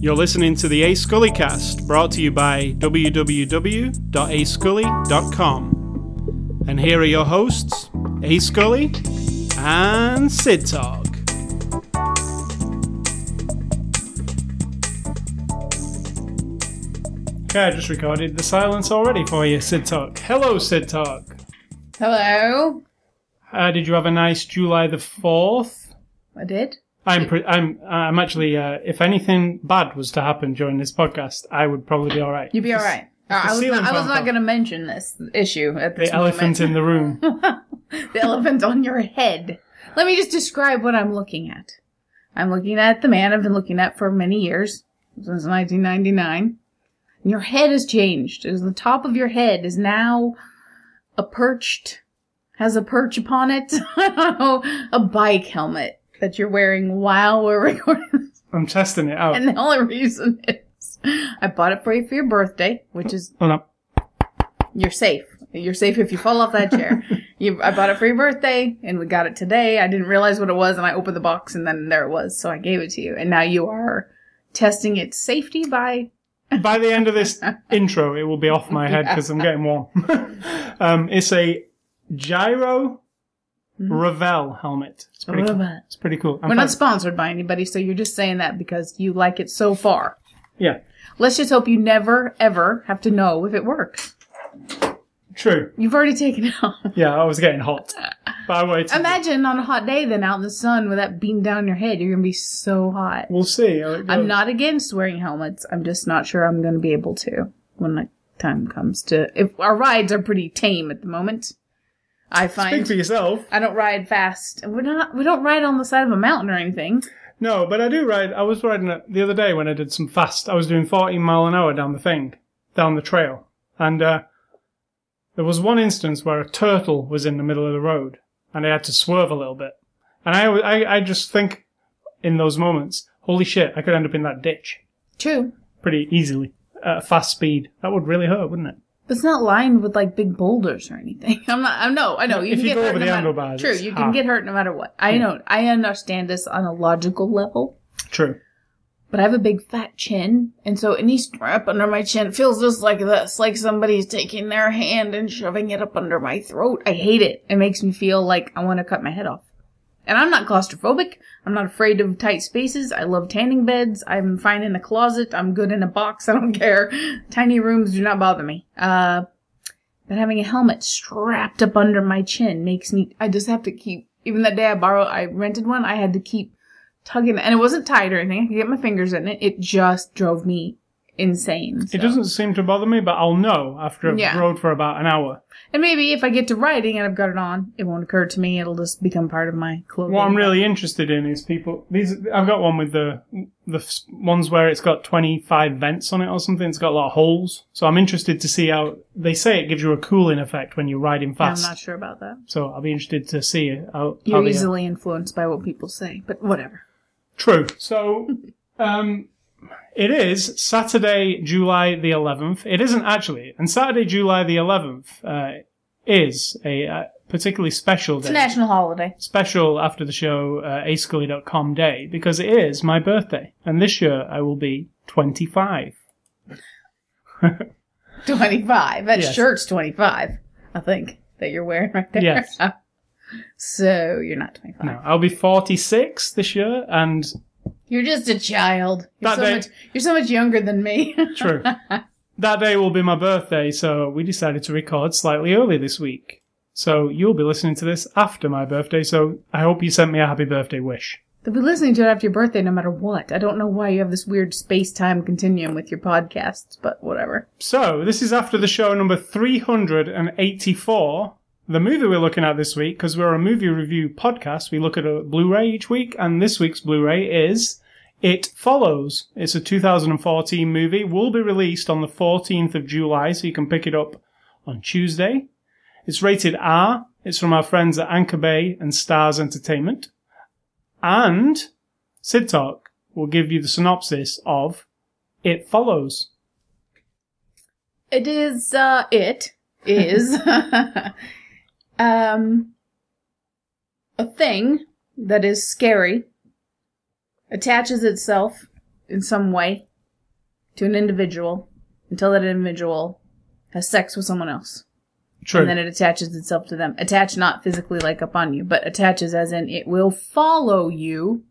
You're listening to the A Scully cast, brought to you by www.ascully.com. And here are your hosts, A Scully and Sid Talk. Okay, I just recorded the silence already for you, Sid Talk. Hello, Sid Talk. Hello. Uh, did you have a nice July the 4th? I did. I'm pre- I'm I'm actually uh, if anything bad was to happen during this podcast, I would probably be all right. You'd be all right. Uh, I was not, I was not going to mention this issue at this The elephant in the room. the elephant on your head. Let me just describe what I'm looking at. I'm looking at the man I've been looking at for many years, since 1999. And your head has changed. The top of your head is now a perched, has a perch upon it. I don't know, a bike helmet that you're wearing while we're recording. I'm testing it out. And the only reason is I bought it for you for your birthday, which is Hold on. you're safe. You're safe if you fall off that chair. you, I bought it for your birthday, and we got it today. I didn't realize what it was, and I opened the box, and then there it was. So I gave it to you, and now you are testing its safety by. By the end of this intro, it will be off my head because I'm getting warm. um, it's a Giro hmm. Revel helmet. It's pretty cool. It's pretty cool. I'm We're not sponsored by anybody, so you're just saying that because you like it so far. yeah, Let's just hope you never, ever have to know if it works. true. You've already taken it off. Yeah, I was getting hot. But I waited. Imagine on a hot day, then out in the sun with that beam down your head, you're gonna be so hot. We'll see. I'm not against wearing helmets. I'm just not sure I'm going to be able to when the time comes to. If our rides are pretty tame at the moment, I Speak find for yourself. I don't ride fast. We're not. We don't ride on the side of a mountain or anything. No, but I do ride. I was riding it the other day when I did some fast. I was doing 14 mile an hour down the thing, down the trail, and uh, there was one instance where a turtle was in the middle of the road, and I had to swerve a little bit. And I, I, I just think in those moments, holy shit, I could end up in that ditch True, pretty easily at a fast speed. That would really hurt, wouldn't it? But it's not lined with like big boulders or anything. I'm not. I know. I know. You If can you get go hurt over no the matter- handlebars, True, you can get hurt no matter what. I know. I understand this on a logical level. True. But I have a big fat chin, and so any strap under my chin feels just like this, like somebody's taking their hand and shoving it up under my throat. I hate it. It makes me feel like I want to cut my head off. And I'm not claustrophobic. I'm not afraid of tight spaces. I love tanning beds. I'm fine in a closet. I'm good in a box. I don't care. Tiny rooms do not bother me. Uh, but having a helmet strapped up under my chin makes me, I just have to keep, even that day I borrowed, I rented one, I had to keep tugging it. And it wasn't tight or anything. I could get my fingers in it. It just drove me insane. It doesn't seem to bother me, but I'll know after I've Yeah. rode for about an hour. And maybe if I get to riding and I've got it on, it won't occur to me. It'll just become part of my clothing. What I'm really interested in is people. These I've got one with the the ones where it's got 25 vents on it or something. It's got a lot of holes. So I'm interested to see how they say it gives you a cooling effect when you're riding fast. I'm not sure about that. So I'll be interested to see how. how You're they- easily influenced by what people say, but whatever. True. So, um, it is Saturday, July the 11th. It isn't actually, and Saturday, July the 11th uh, is a uh, particularly special day. It's a national holiday. special after the show uh, ascully.com day because it is my birthday and this year I will be 25. 25. That Yes. shirt's 25, I think, that you're wearing right there. Yes. so you're not 25. No, I'll be 46 this year and You're just a child. You're That so, day- much, you're so much younger than me. true. that day will be my birthday so we decided to record slightly early this week. So you'll be listening to this after my birthday so I hope you sent me a happy birthday wish. They'll be listening to it after your birthday no matter what. I don't know why you have this weird space time continuum with your podcasts, but whatever. So, this is after the show number 384. The movie we're looking at this week, because we're a movie review podcast, we look at a Blu ray each week, and this week's Blu ray is It Follows. It's a 2014 movie, will be released on the 14th of July, so you can pick it up on Tuesday. It's rated R. It's from our friends at Anchor Bay and Stars Entertainment. And Sid Talk will give you the synopsis of It Follows. It is, uh, it is, um, a thing that is scary attaches itself in some way to an individual until that individual has sex with someone else. True. And then it attaches itself to them. Attach not physically like upon you, but attaches as in it will follow you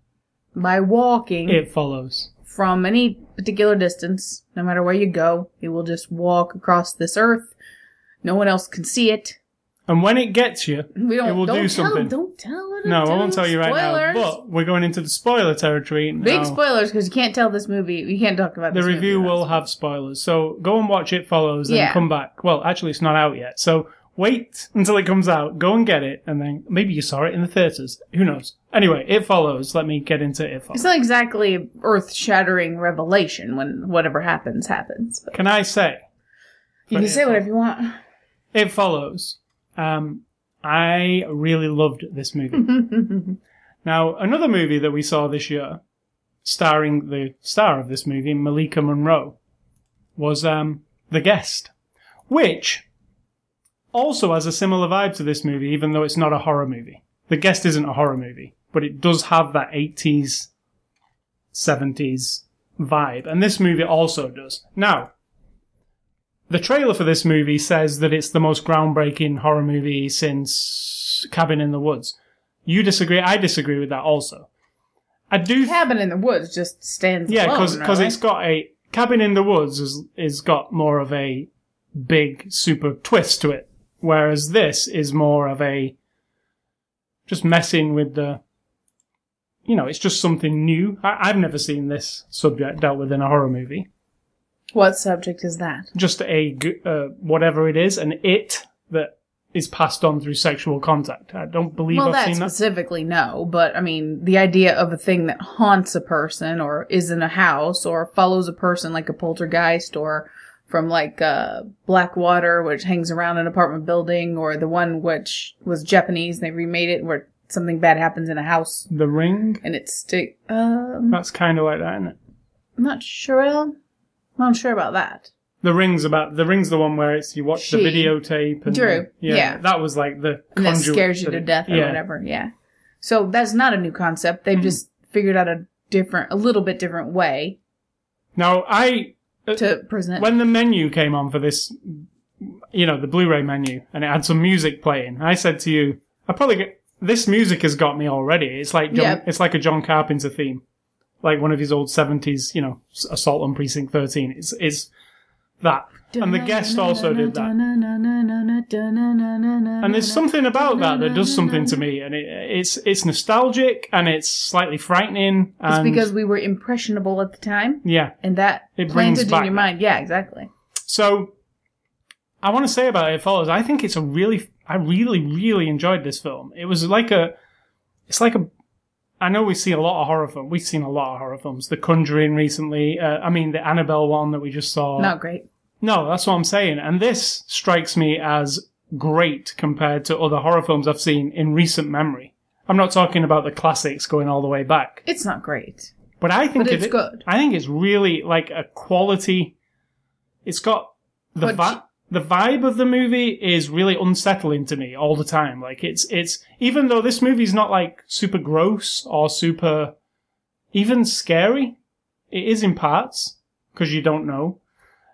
by walking it follows. from any particular distance, no matter where you go. It will just walk across this earth. No one else can see it. And when it gets you, We. It will don't do tell, something. Don't tell it. no, I won't tell you right Spoilers. now. But we're going into the spoiler territory. Big spoilers because you can't tell this movie. You can't talk about this. The review will have spoilers. So go and watch it follows, and Yeah. come back. Well, actually, it's not out yet. So wait until it comes out. Go and get it, and then maybe you saw it in the theaters. Who knows? Anyway, it follows. Let me get into it follows. It's not exactly earth-shattering revelation when whatever happens happens. But Can I say you can say whatever you want. it follows? Um, I really loved this movie. now, another movie that we saw this year, starring the star of this movie, Malika Monroe, was um, The Guest, which also has a similar vibe to this movie, even though it's not a horror movie. The Guest isn't a horror movie, but it does have that 80s, 70s vibe, and this movie also does. Now, the trailer for this movie says that it's the most groundbreaking horror movie since Cabin in the Woods. You disagree? I disagree with that also. I do Cabin in the Woods just stands yeah, alone. because really. it's got a cabin in the woods is is got more of a big super twist to it, whereas this is more of a just messing with the. You know, it's just something new. I, I've never seen this subject dealt with in a horror movie. What subject is that? Just a uh, whatever it is, an it that is passed on through sexual contact. I don't believe Well, I've that seen that. specifically, no. But I mean, the idea of a thing that haunts a person, or is in a house, or follows a person like a poltergeist, or from like uh, Blackwater, which hangs around an apartment building, or the one which was Japanese, and they remade it where something bad happens in a house The Ring. and it's stick. Um, That's kind of like that, isn't it? I'm not sure. I'm not sure about that. The ring's about the ring's the one where it's you watch the She. videotape and True, yeah, yeah. that was like the and that conduit scares you that to it- death or yeah. whatever. Yeah. So that's not a new concept. They've Mhm. just figured out a different, a little bit different way Now I to present. when the menu came on for this, you know, the Blu-ray menu, and it had some music playing, I said to you, I probably get, this music has got me already. It's like John, Yeah. it's like a John Carpenter theme, like one of his old seventies, you know, Assault on Precinct Thirteen. It's it's that, and the guest also did that. And there's something about that that does something to me, and it, it's it's nostalgic and it's slightly frightening. It's because we were impressionable at the time, yeah, and that It brings planted in your mind. Yeah, exactly. So, I want to say about it follows. I think it's a really, I really, really enjoyed this film. It was like a, it's like a. I know we see a lot of horror films. We've seen a lot of horror films. The Conjuring recently. Uh, I mean, the Annabelle one that we just saw. Not great. No, that's what I'm saying. And this strikes me as great compared to other horror films I've seen in recent memory. I'm not talking about the classics going all the way back, It's not great, but I think but it- it's good. I think it's really like a quality. It's got the vi- she- the vibe of the movie is really unsettling to me all the time. Like it's it's even though this movie's not like super gross or super even scary, it is in parts because you don't know.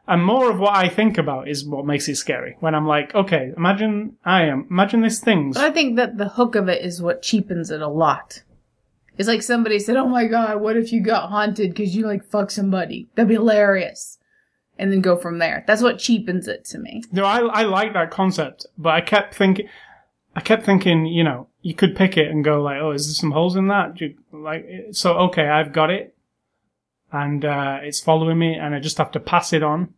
And more of what I think about is what makes it scary. When I'm like, okay, imagine I am imagine this thing's I think that the hook of it is what cheapens it a lot. It's like somebody said, "Oh my god, what if you got haunted because you like fuck somebody? That'd be hilarious." And then go from there. That's what cheapens it to me. No, I I like that concept, but I kept thinking, I kept thinking, you know, you could pick it and go like, oh, is there some holes in that? You, like, so okay, I've got it, and uh, it's following me, and I just have to pass it on.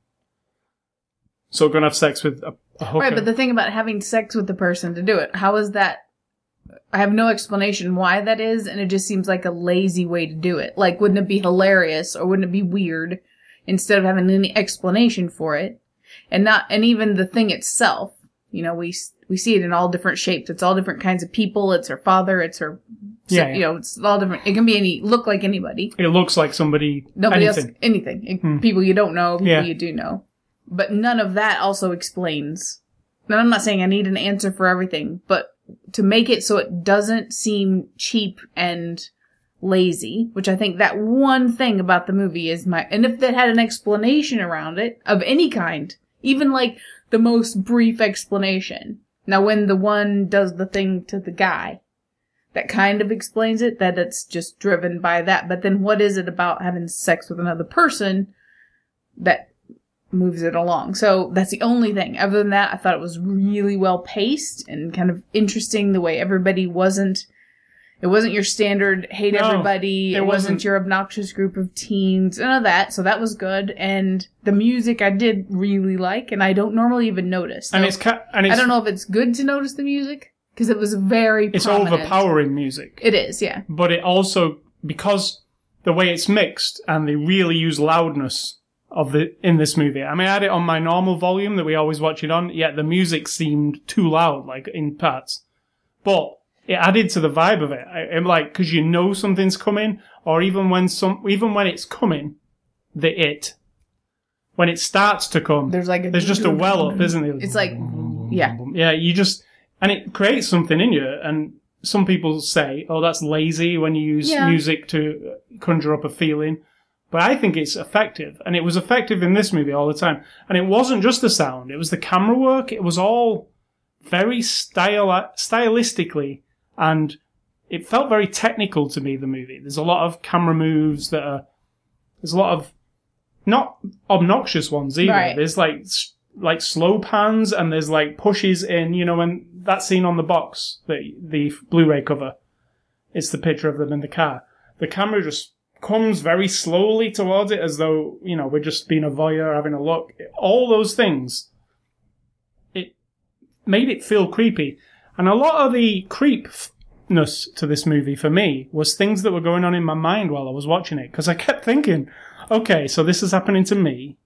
So we're gonna have sex with a, a hooker. Right, but the thing about having sex with the person to do it, how is that? I have no explanation why that is, and it just seems like a lazy way to do it. Like, wouldn't it be hilarious or wouldn't it be weird instead of having any explanation for it? And not, and even the thing itself, you know, we we see it in all different shapes. It's all different kinds of people. It's her father. It's her, Yeah, you know, it's all different. It can be any look like anybody. it looks like somebody. Nobody anything. else, anything. It- Hmm. People you don't know, people Yeah. you do know. But none of that also explains. And I'm not saying I need an answer for everything, but to make it so it doesn't seem cheap and lazy, which I think that one thing about the movie is my, and if that had an explanation around it of any kind, even like the most brief explanation. Now when the one does the thing to the guy, that kind of explains it, that it's just driven by that. But then what is it about having sex with another person that moves it along? So that's the only thing. Other than that, I thought it was really well paced and kind of interesting the way everybody wasn't it wasn't your standard hate No, everybody. it It, wasn't, wasn't. your obnoxious group of teens. None of that. So that was good. And the music I did really like, and I don't normally even notice. and So it's ca- and it's I don't know if it's good to notice the music because it was very. it's prominent. overpowering music. It is, yeah. but it also because the way it's mixed and they really use loudness of the in this movie. I mean, I had it on my normal volume that we always watch it on. Yet the music seemed too loud, like in parts, but it added to the vibe of it. I, I'm like because you know something's coming, or even when some even when it's coming, the it when it starts to come, There's like a there's just a well up, isn't there? It's like, yeah, Yeah, you just and it creates something in you. And some people say, "Oh, that's lazy when you use Yeah. music to conjure up a feeling." But I think it's effective, and it was effective in this movie all the time. And it wasn't just the sound; it was the camera work. It was all very style stylistically, and it felt very technical to me. The movie. There's a lot of camera moves that are. There's a lot of not obnoxious ones either. Right. There's like like slow pans and there's like pushes in. You know, when that scene on the box, the the Blu-ray cover, it's the picture of them in the car. The camera just comes very slowly towards it as though you know we're just being a voyeur, having a look. All those things. It made it feel creepy, and a lot of the creepness to this movie for me was things that were going on in my mind while I was watching it because I kept thinking, okay, so this is happening to me.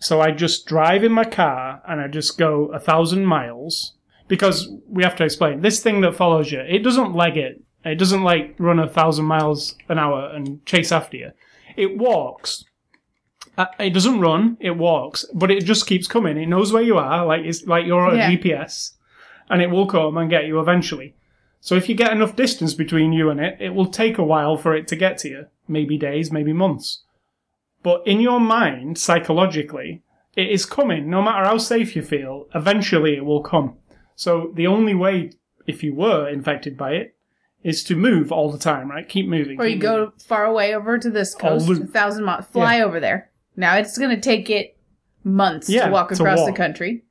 So I just drive in my car and I just go a thousand miles because we have to explain this thing that follows you. It doesn't leg it. It doesn't like run a thousand miles an hour and chase after you. It walks. Uh, it doesn't run. It walks, but it just keeps coming. It knows where you are, like it's like you're on Yeah. a GPS, and it will come and get you eventually. So if you get enough distance between you and it, it will take a while for it to get to you. Maybe days, maybe months. But in your mind, psychologically, it is coming. No matter how safe you feel, eventually it will come. So the only way, if you were infected by it, is to move all the time, right? Keep moving. Or you go moving. far away over to this coast, a thousand miles, fly over there. Now it's going to take it months Yeah, to walk to across the country.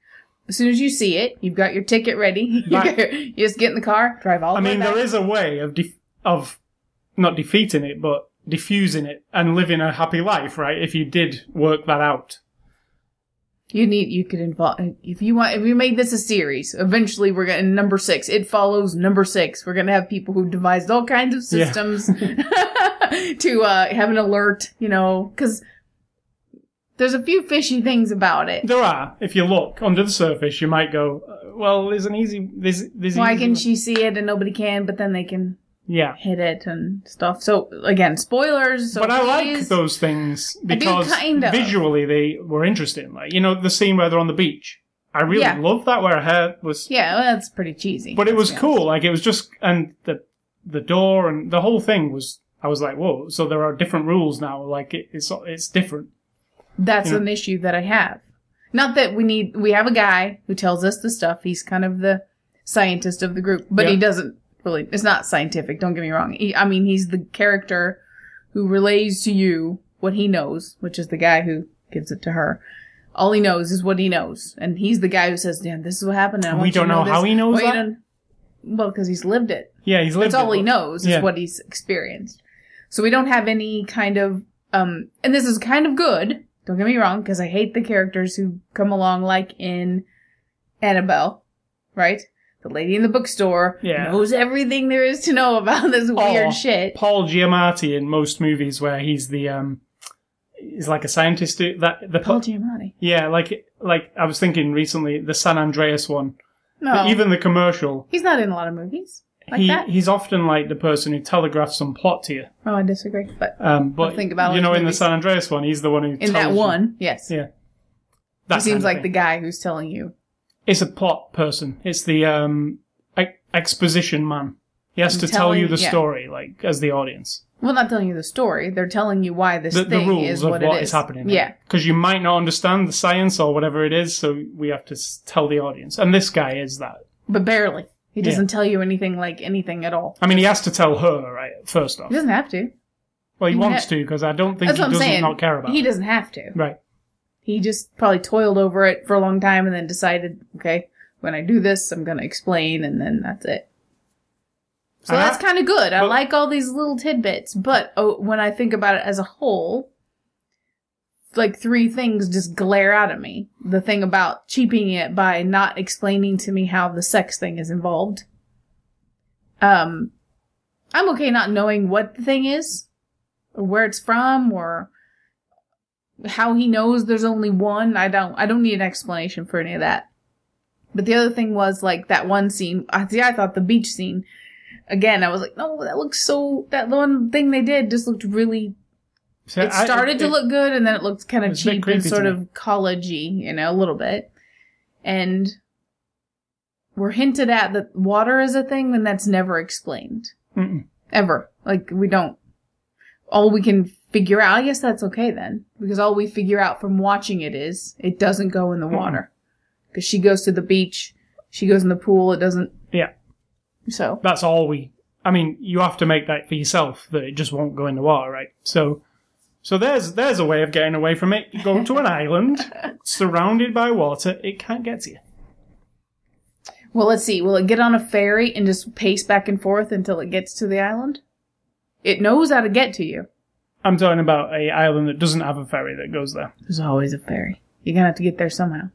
As soon as you see it, you've got your ticket ready. You, Right. you just get in the car, drive all the way. I way mean, there is a way of def- of not defeating it, but diffusing it and living a happy life, right? If you did work that out. You need you could involve if you want if we made this a series. Eventually, we're gonna number six. It follows number six. We're gonna have people who devised all kinds of Yeah. systems to uh, have an alert. You know, because there's a few fishy things about it. There are. If you look under the surface, you might go, uh, "Well, there's an easy. There's, there's Why easy can way." she see it and nobody can? But then they can Yeah, hit it and stuff. So again, spoilers. So but I like please- those things do because kind of. visually they were interesting. Like you know, the scene where they're on the beach. I really Yeah. love that where her hair was, Yeah, well, that's pretty cheesy. but it let's was honest. cool. Like it was just and the the door and the whole thing was. I was like, whoa! So there are different rules now. Like it, it's it's different. That's Yeah. an issue that I have. Not that we need, we have a guy who tells us the stuff. He's kind of the scientist of the group, but he doesn't really, it's not scientific, don't get me wrong. He, I mean, he's the character who relays to you what he knows, which is the guy who gives it to her. All he knows is what he knows. And he's the guy who says, yeah, this is what happened. And we don't know this." how he knows Well, that? Well, because he's lived it. Yeah, he's lived. It. That's all he knows is Yeah. what he's experienced. So we don't have any kind of um and this is kind of good, don't get me wrong, because I hate the characters who come along like in Annabelle, right? The lady in the bookstore Yeah. knows everything there is to know about this weird shit. Paul Giamatti in most movies where he's the um, he's like a scientist. That the Paul Giamatti. yeah, like like I was thinking recently, the San Andreas one. No, Even the commercial, he's not in a lot of movies like he that. he's often like the person who telegraphs some plot to you. Oh, I disagree. But Um, but think about you know, in the. San Andreas one, he's the one who in that you- one, yes, Yeah, he that seems kind of like the guy who's telling you. It's a plot person. It's the um, exposition man. He has to tell you the yeah. story, like as the audience. Well, not telling you the story. They're telling you why this The, the thing rules is of what, what it is is happening. Yeah. Because you might not understand the science or whatever it is, so we have to tell the audience. And this guy is that. But barely. He doesn't tell you anything like anything at all. I mean, he has to tell her, right? First off. He doesn't have to. Well, he he wants ha- to because I don't think That's he what I'm doesn't saying. not care about he it. doesn't have to. Right. He just probably toiled over it for a long time and then decided, okay, when I do this, I'm going to explain, and then that's it. So that's kind of good. I but- like all these little tidbits, but oh, when I think about it as a whole, like three things just glare out at me. The thing about cheaping it by not explaining to me how the sex thing is involved. Um, I'm okay not knowing what the thing is, or where it's from, or how he knows there's only one. I don't. I don't need an explanation for any of that. But the other thing was like that one scene. I see. I thought the beach scene. Again, I was like, no, that looks so. That one thing they did just looked really. So It I- started to it- look good, and then it looked kind of was a bit cheap and sort of collegey, you know, a little bit. And we're hinted at that water is a thing, and that's never explained Mm-mm. ever. Like we don't. All we can figure out. I guess that's okay then, because all we figure out from watching it is it doesn't go in the water. Because she goes to the beach, she goes in the pool. It doesn't. Yeah. So That's all we. I mean, you have to make that for yourself that it just won't go in the water, right? So, so there's there's a way of getting away from it. You go to an island surrounded by water. It can't get to you. well, let's see. Will it get on a ferry and just pace back and forth until it gets to the island? It knows how to get to you. I'm talking about a island that doesn't have a ferry that goes there. There's always a ferry. You're gonna have to get there somehow.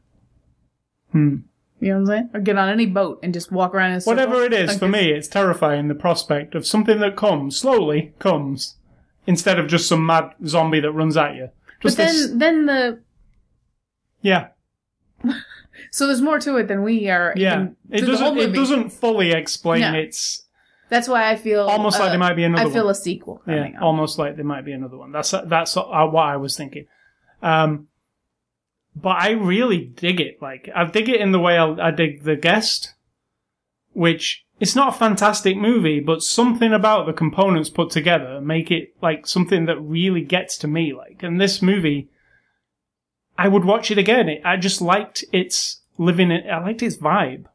Hmm. You know what I'm saying? Or get on any boat and just walk around in. Whatever it is, for me, it's terrifying the prospect of something that comes slowly comes instead of just some mad zombie that runs at you. But Just this, then, then the yeah, so there's more to it than we are. yeah. It through the whole doesn't. It doesn't fully explain No. its. That's why I feel Almost like uh, there might be another I feel one. a sequel Yeah, coming up. almost like there might be another one. That's that's uh, what I was thinking. Um, but I really dig it. Like I dig it in the way I, I dig the guest, which it's not a fantastic movie, but something about the components put together make it like something that really gets to me. Like, and this movie, I would watch it again. It, I just liked its living. It, I liked its vibe,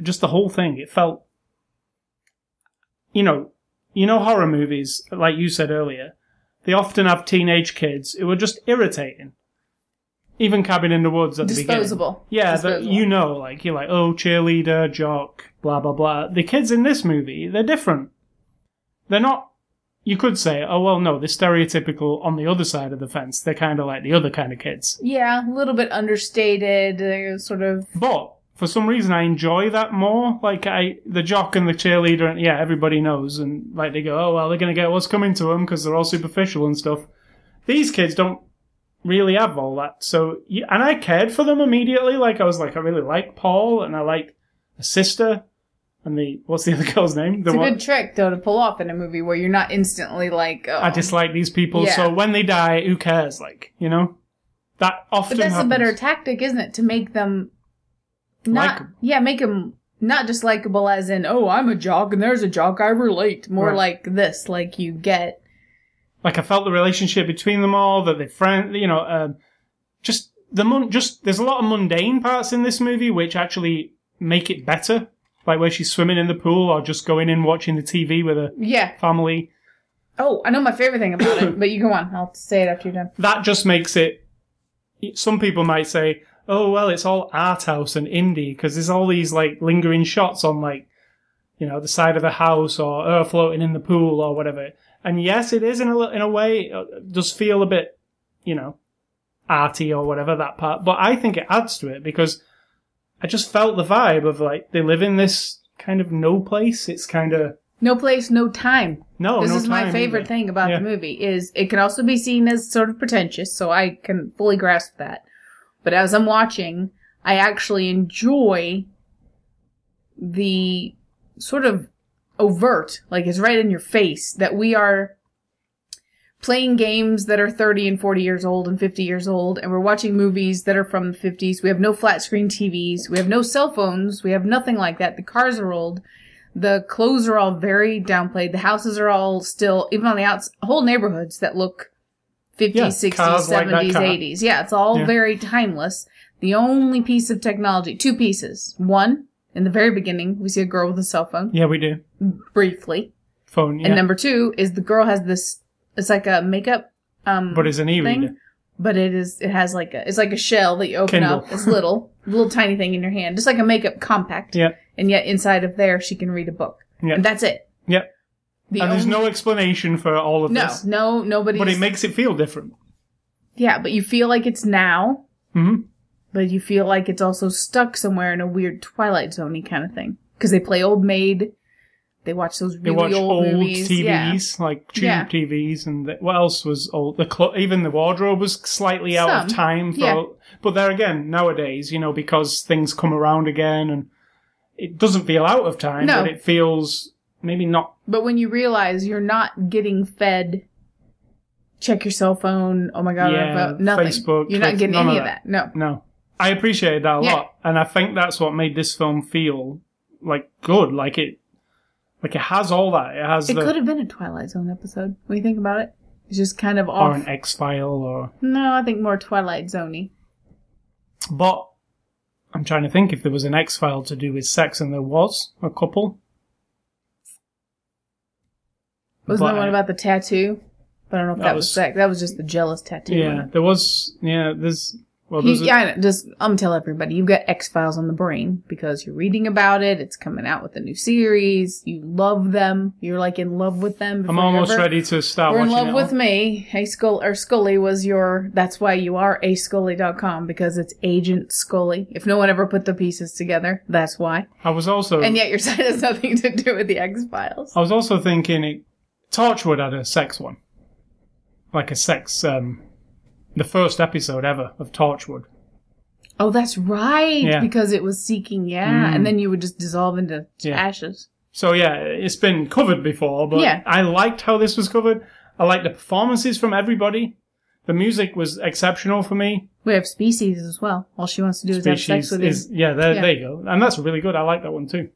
just the whole thing. It felt, you know, you know, horror movies, like you said earlier, they often have teenage kids who are just irritating. Even Cabin in the Woods at the beginning. Disposable. Yeah, that Disposable. you know, like you're like, oh, cheerleader, jock, blah blah blah. The kids in this movie, they're different. They're not. You could say, oh well, no, they're stereotypical on the other side of the fence. They're kind of like the other kind of kids. Yeah, a little bit understated, uh, sort of. But for some reason, I enjoy that more. Like I, the jock and the cheerleader, and yeah, everybody knows, and like they go, oh well, they're gonna get what's coming to them because they're all superficial and stuff. These kids don't really have all that. So, and I cared for them immediately. Like I was like, I really like Paul, and I like a sister, and the what's the other girl's name? The It's a one- good trick, though, to pull off in a movie where you're not instantly like, oh. I dislike these people, Yeah. so when they die, who cares? Like you know, that often. But that's happens. a better tactic, isn't it? To make them not, Likeable. yeah, make them not just likable as in, oh, I'm a jock and there's a jock, I relate. More Right. like this, like you get. Like I felt the relationship between them all, that they friend, you know, um, just the mun- just there's a lot of mundane parts in this movie which actually make it better, like where she's swimming in the pool or just going in watching the TV with her Yeah. family. Oh, I know my favorite thing about it, but you go on. I'll say it after you're done. That just makes it. Some people might say, "Oh well, it's all art house and indie because there's all these like lingering shots on like, you know, the side of the house or her floating in the pool or whatever." And yes, it is in a in a way. uh, does feel a bit, you know, arty or whatever that part. But I think it adds to it because I just felt the vibe of like they live in this kind of no place. It's kind of No place, no time. no. this no is my favorite either. thing about Yeah. the movie is it can also be seen as sort of pretentious, so I can fully grasp that. But as I'm watching, I actually enjoy the sort of overt, like it's right in your face that we are playing games that are 30 and 40 years old and 50 years old and we're watching movies that are from the 50s. We have no flat screen TVs, we have no cell phones, we have nothing like that. The cars are old. The clothes are all very downplayed. The houses are all still, even on the outs, whole neighborhoods that look 50s, Yeah, 60s, cars like 70s, 80s. Yeah, it's all Yeah. very timeless. The only piece of technology, two pieces. One, in the very beginning, we see a girl with a cell phone, Yeah, we do. briefly. Phone, yeah. And number two is the girl has this, it's like a makeup, um, but it's an e-reader. but it is it has like a it's like a shell that you open Kindle. up. It's little, little tiny thing in your hand, just like a makeup compact. Yeah. And yet inside of there, she can read a book, Yeah. and that's it. Yeah. The and there's no explanation for all of no, this. no, nobody. But it makes it feel different. yeah, but you feel like it's now, hmm but you feel like it's also stuck somewhere in a weird Twilight Zoney kind of thing because they play Old Maid. They watch those They really watch old, old, movies. Yeah. Like tube Yeah. TVs, and the, what else was old? The clo- even the wardrobe was slightly out of time. For, Yeah. But there again, nowadays, you know, because things come around again, and it doesn't feel out of time, No. but it feels maybe not. But when you realize you're not getting fed, check your cell phone. Oh my god, Yeah, nothing. Facebook, you're not getting any of of that. No. No, I appreciated that a Yeah. lot, and I think that's what made this film feel like good. Like it, like it has all that. It has It the could have been a Twilight Zone episode when you think about it. It's just kind of or an X File or no, I think more Twilight Zoney. But I'm trying to think if there was an X file to do with sex, and there was a couple. Wasn't But the one about the tattoo? But I don't know if That that, was, was- sex. That was just the jealous tattoo. Yeah, one. there was. Yeah, there's. Well, He, yeah, Just I'm gonna tell everybody you've got X Files on the brain because you're reading about it. It's coming out with a new series. You love them. You're like in love with them. I'm almost ever- ready to start We're in love it with me. Hey Skull or Scully was your. That's why you are a Scully.com because it's Agent Scully. If no one ever put the pieces together, that's why. I was also. And yet your site has nothing to do with the X Files. I was also thinking it, Torchwood had a sex one, like a sex. um The first episode ever of Torchwood. Oh, that's right. Yeah. Because it was seeking, yeah, Mm. and then you would just dissolve into Yeah. ashes. So yeah, it's been covered before, but Yeah. I liked how this was covered. I liked the performances from everybody. The music was exceptional for me. We have species as well. All she wants to do is have sex with is him. yeah, there, Yeah. there you go, and that's really good. I like that one too.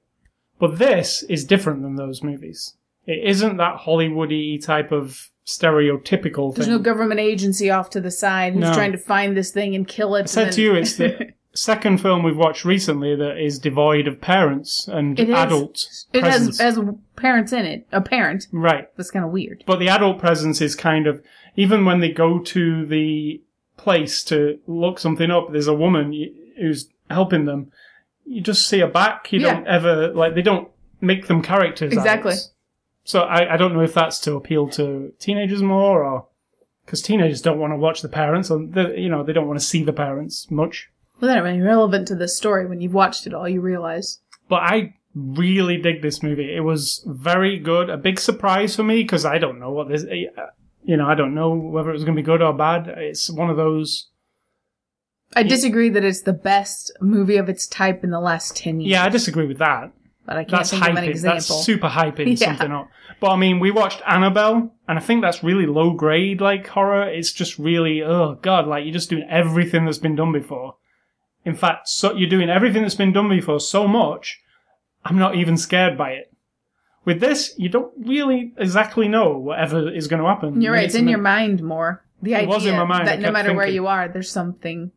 But this is different than those movies. It isn't that Hollywoody type of stereotypical There's thing. no government agency off to the side who's No. trying to find this thing and kill it. I said to you, it's the second film we've watched recently that is devoid of parents and It is. adult it presence. has has parents in it. A parent. right, That's kind of weird. but the adult presence is kind of even when they go to the place to look something up. There's a woman y- who's helping them. You just see a back. You Yeah. don't ever like they don't make them characters. Exactly. So I, I don't know if that's to appeal to teenagers more or because teenagers don't want to watch the parents or they, you know they don't want to see the parents much. Well, they're really relevant to the story. When you've watched it all, you realize. But I really dig this movie. It was very good. A big surprise for me because I don't know what this. uh, You know, I don't know whether it was going to be good or bad. It's one of those. I disagree that it's the best movie of its type in the last 10 years. Yeah, I disagree with that. But I can't That's think of an hyping. example. That's super hyping Yeah. something up. But I mean, we watched Annabelle, and I think that's really low grade like horror. It's just really, oh god, like you're just doing everything that's been done before. In fact, so you're doing everything that's been done before so much, I'm not even scared by it. With this, you don't really exactly know whatever is going to happen. You're right. It's in your mind more. The It idea was in my mind, I that no matter where you are, there's something.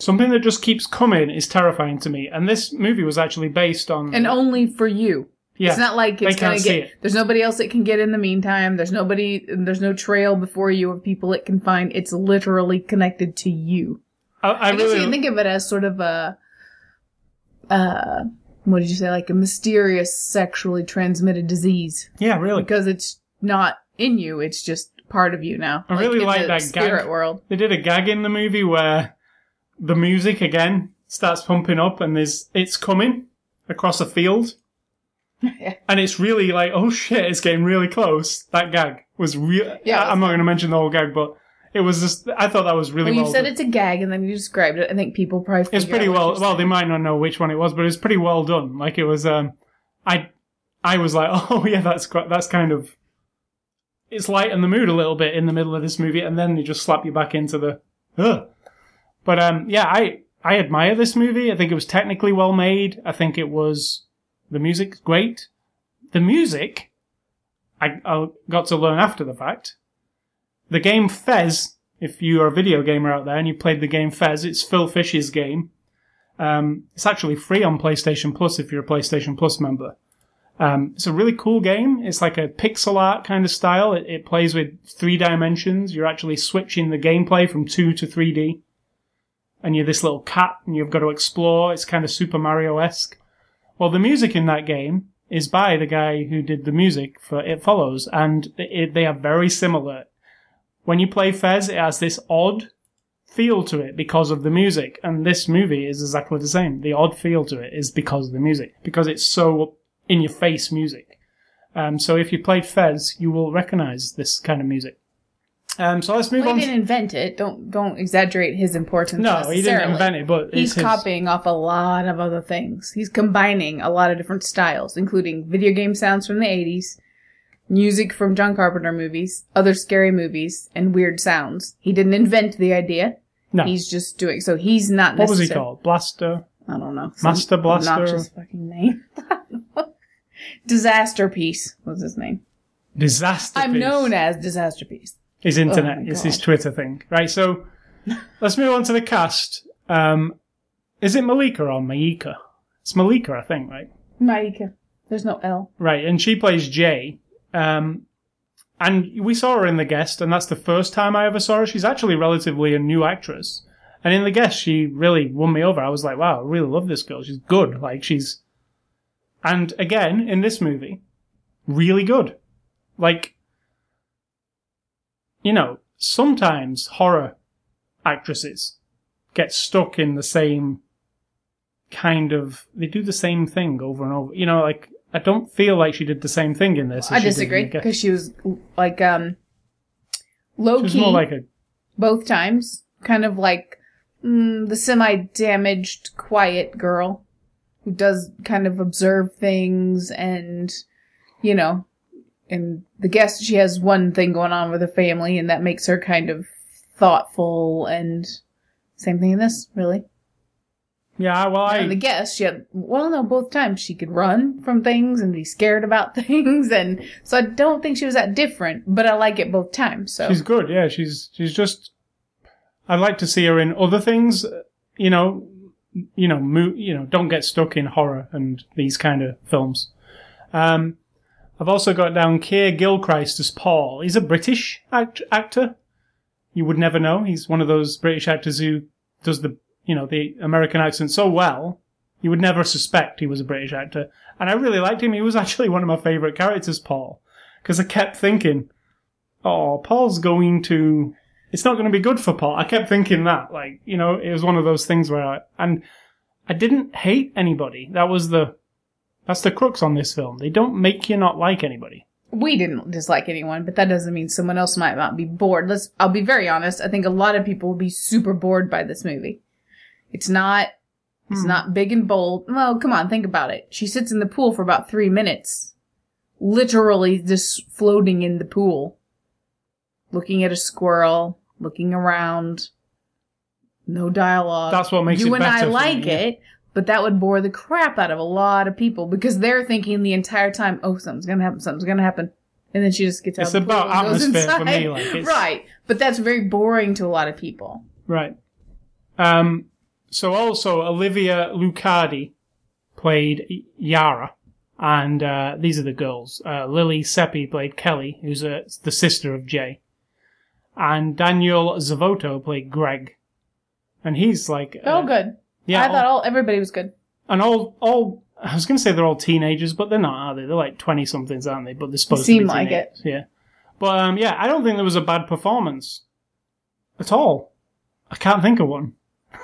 Something that just keeps coming is terrifying to me. And this movie was actually based on. And only for you. yeah, It's not like it's can't gonna see get. it. There's nobody else it can get in the meantime. There's nobody. There's no trail before you of people it can find. It's literally connected to you. I, I I, guess really. you can think of it as sort of a. Uh, what did you say? Like a mysterious sexually transmitted disease yeah, really. because it's not in you. It's just part of you now. I really like that spirit gag. world. They did a gag in the movie where the music again starts pumping up and there's it's coming across a field. Yeah. And it's really like, oh shit, it's getting really close. That gag was real. Yeah, I- I'm not going to mention the whole gag, but it was just, I thought that was really Well, you well said done. it's a gag, and then you described it. I think people probably. It's pretty well, well, they might not know which one it was, but it was pretty well done. Like it was, um, I, I was like, oh yeah, that's, quite- that's kind of, it's lighten the mood a little bit in the middle of this movie, and then they just slap you back into the, ugh. But um, yeah, I I admire this movie. I think it was technically well made. I think it was the music's great. the music, I, I got to learn after the fact. The game Fez, if you're a video gamer out there and you played the game Fez, it's Phil Fish's game. Um, it's actually free on PlayStation Plus if you're a PlayStation Plus member. Um, it's a really cool game. It's like a pixel art kind of style. It, it plays with three dimensions. You're actually switching the gameplay from 2 to 3D. And you're this little cat and you've got to explore. It's kind of Super Mario-esque. Well, the music in that game is by the guy who did the music for It Follows, and it, they are very similar. When you play Fez, it has this odd feel to it because of the music, and this movie is exactly the same. The odd feel to it is because of the music, because it's so in your face music. Um, so if you played Fez, you will recognize this kind of music. Um, so let's move Well, on. he didn't invent it. Don't don't exaggerate his importance. no, he didn't invent it, but He's his, copying off a lot of other things. He's combining a lot of different styles, including video game sounds from the 80s, music from John Carpenter movies, other scary movies, and weird sounds. He didn't invent the idea. No. He's just doing so. He's not. what was he called? Blaster. I don't know. Master Blaster? Obnoxious fucking name. Disasterpeace was his name. Disaster. I'm known as Disasterpeace. His internet. Oh it's his Twitter thing, right? So let's move on to the cast. Um, is it Malika or Maika? It's Malika, I think, right? Maika. There's no L. Right, and she plays Jay. Um, and we saw her in The Guest, and that's the first time I ever saw her. She's actually relatively a new actress. And in The Guest, she really won me over. I was like, wow, I really love this girl. She's good. Like, she's. And again, in this movie, really good. Like, you know, sometimes horror actresses get stuck in the same kind of. They do the same thing over and over. You know, like, I don't feel like she did the same thing in this. I she did in disagree because she was like um low She was key more like a both times, kind of like mm, the semi-damaged, quiet girl who does kind of observe things and you know, and the guest she has one thing going on with her family and that makes her kind of thoughtful and same thing in this really. yeah. Well, I And the guest, she had, well, no, both times she could run from things and be scared about things. And so I don't think she was that different, but I like it both times. So She's good, yeah. She's she's just. I'd like to see her in other things. You know, you know, mo- you know. Don't get stuck in horror and these kind of films. Um, I've also got down Keir Gilchrist as Paul. He's a British act- actor. You would never know. He's one of those British actors who does the you know the American accent so well. You would never suspect he was a British actor. And I really liked him. He was actually one of my favourite characters, Paul. Because I kept thinking, oh, Paul's going to. It's not going to be good for Paul. I kept thinking that, like, you know, it was one of those things where I and I didn't hate anybody. That was the that's the crux on this film. They don't make you not like anybody. we didn't dislike anyone, but that doesn't mean someone else might not be bored. Let's, I'll be very honest. I think a lot of people will be super bored by this movie. It's not, it's hmm. not big and bold. Well, come on, think about it. She sits in the pool for about three minutes, literally just floating in the pool, looking at a squirrel, looking around, no dialogue. That's what makes you it and I like it, but that would bore the crap out of a lot of people because they're thinking the entire time, "Oh, something's gonna happen. Something's gonna happen," and then she just gets out. It's of the pool about and goes atmosphere for me, like, it's- right? But that's very boring to a lot of people. Right. Um, so also Olivia Luccardi played Yara, and uh, these are the girls. Uh, Lili Sepe played Kelly, who's uh, the sister of Jay, and Daniel Zovatto played Greg, and he's like Oh, uh, good. Yeah, I thought all everybody was good. and all all. I was going to say they're all teenagers, but they're not, are they? They're like twenty somethings, aren't they? But they're supposed seem to be like it. Yeah, but um, yeah, I don't think there was a bad performance at all. I can't think of one.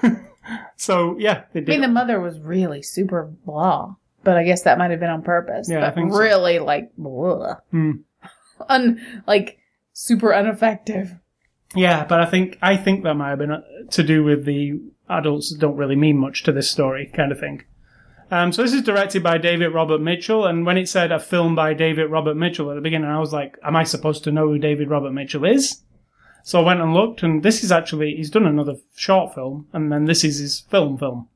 so yeah, they did. I mean, the mother was really super blah, but I guess that might have been on purpose. Yeah, I but think so. really, like, blah. Hmm. Un, like, super ineffective. Yeah, but I think I think that might have been uh, to do with the adults don't really mean much to this story kind of thing. Um, so this is directed by David Robert Mitchell, and when it said a film by David Robert Mitchell at the beginning, I was like, "Am I supposed to know who David Robert Mitchell is?" So I went and looked, and this is actually he's done another short film, and then this is his film film.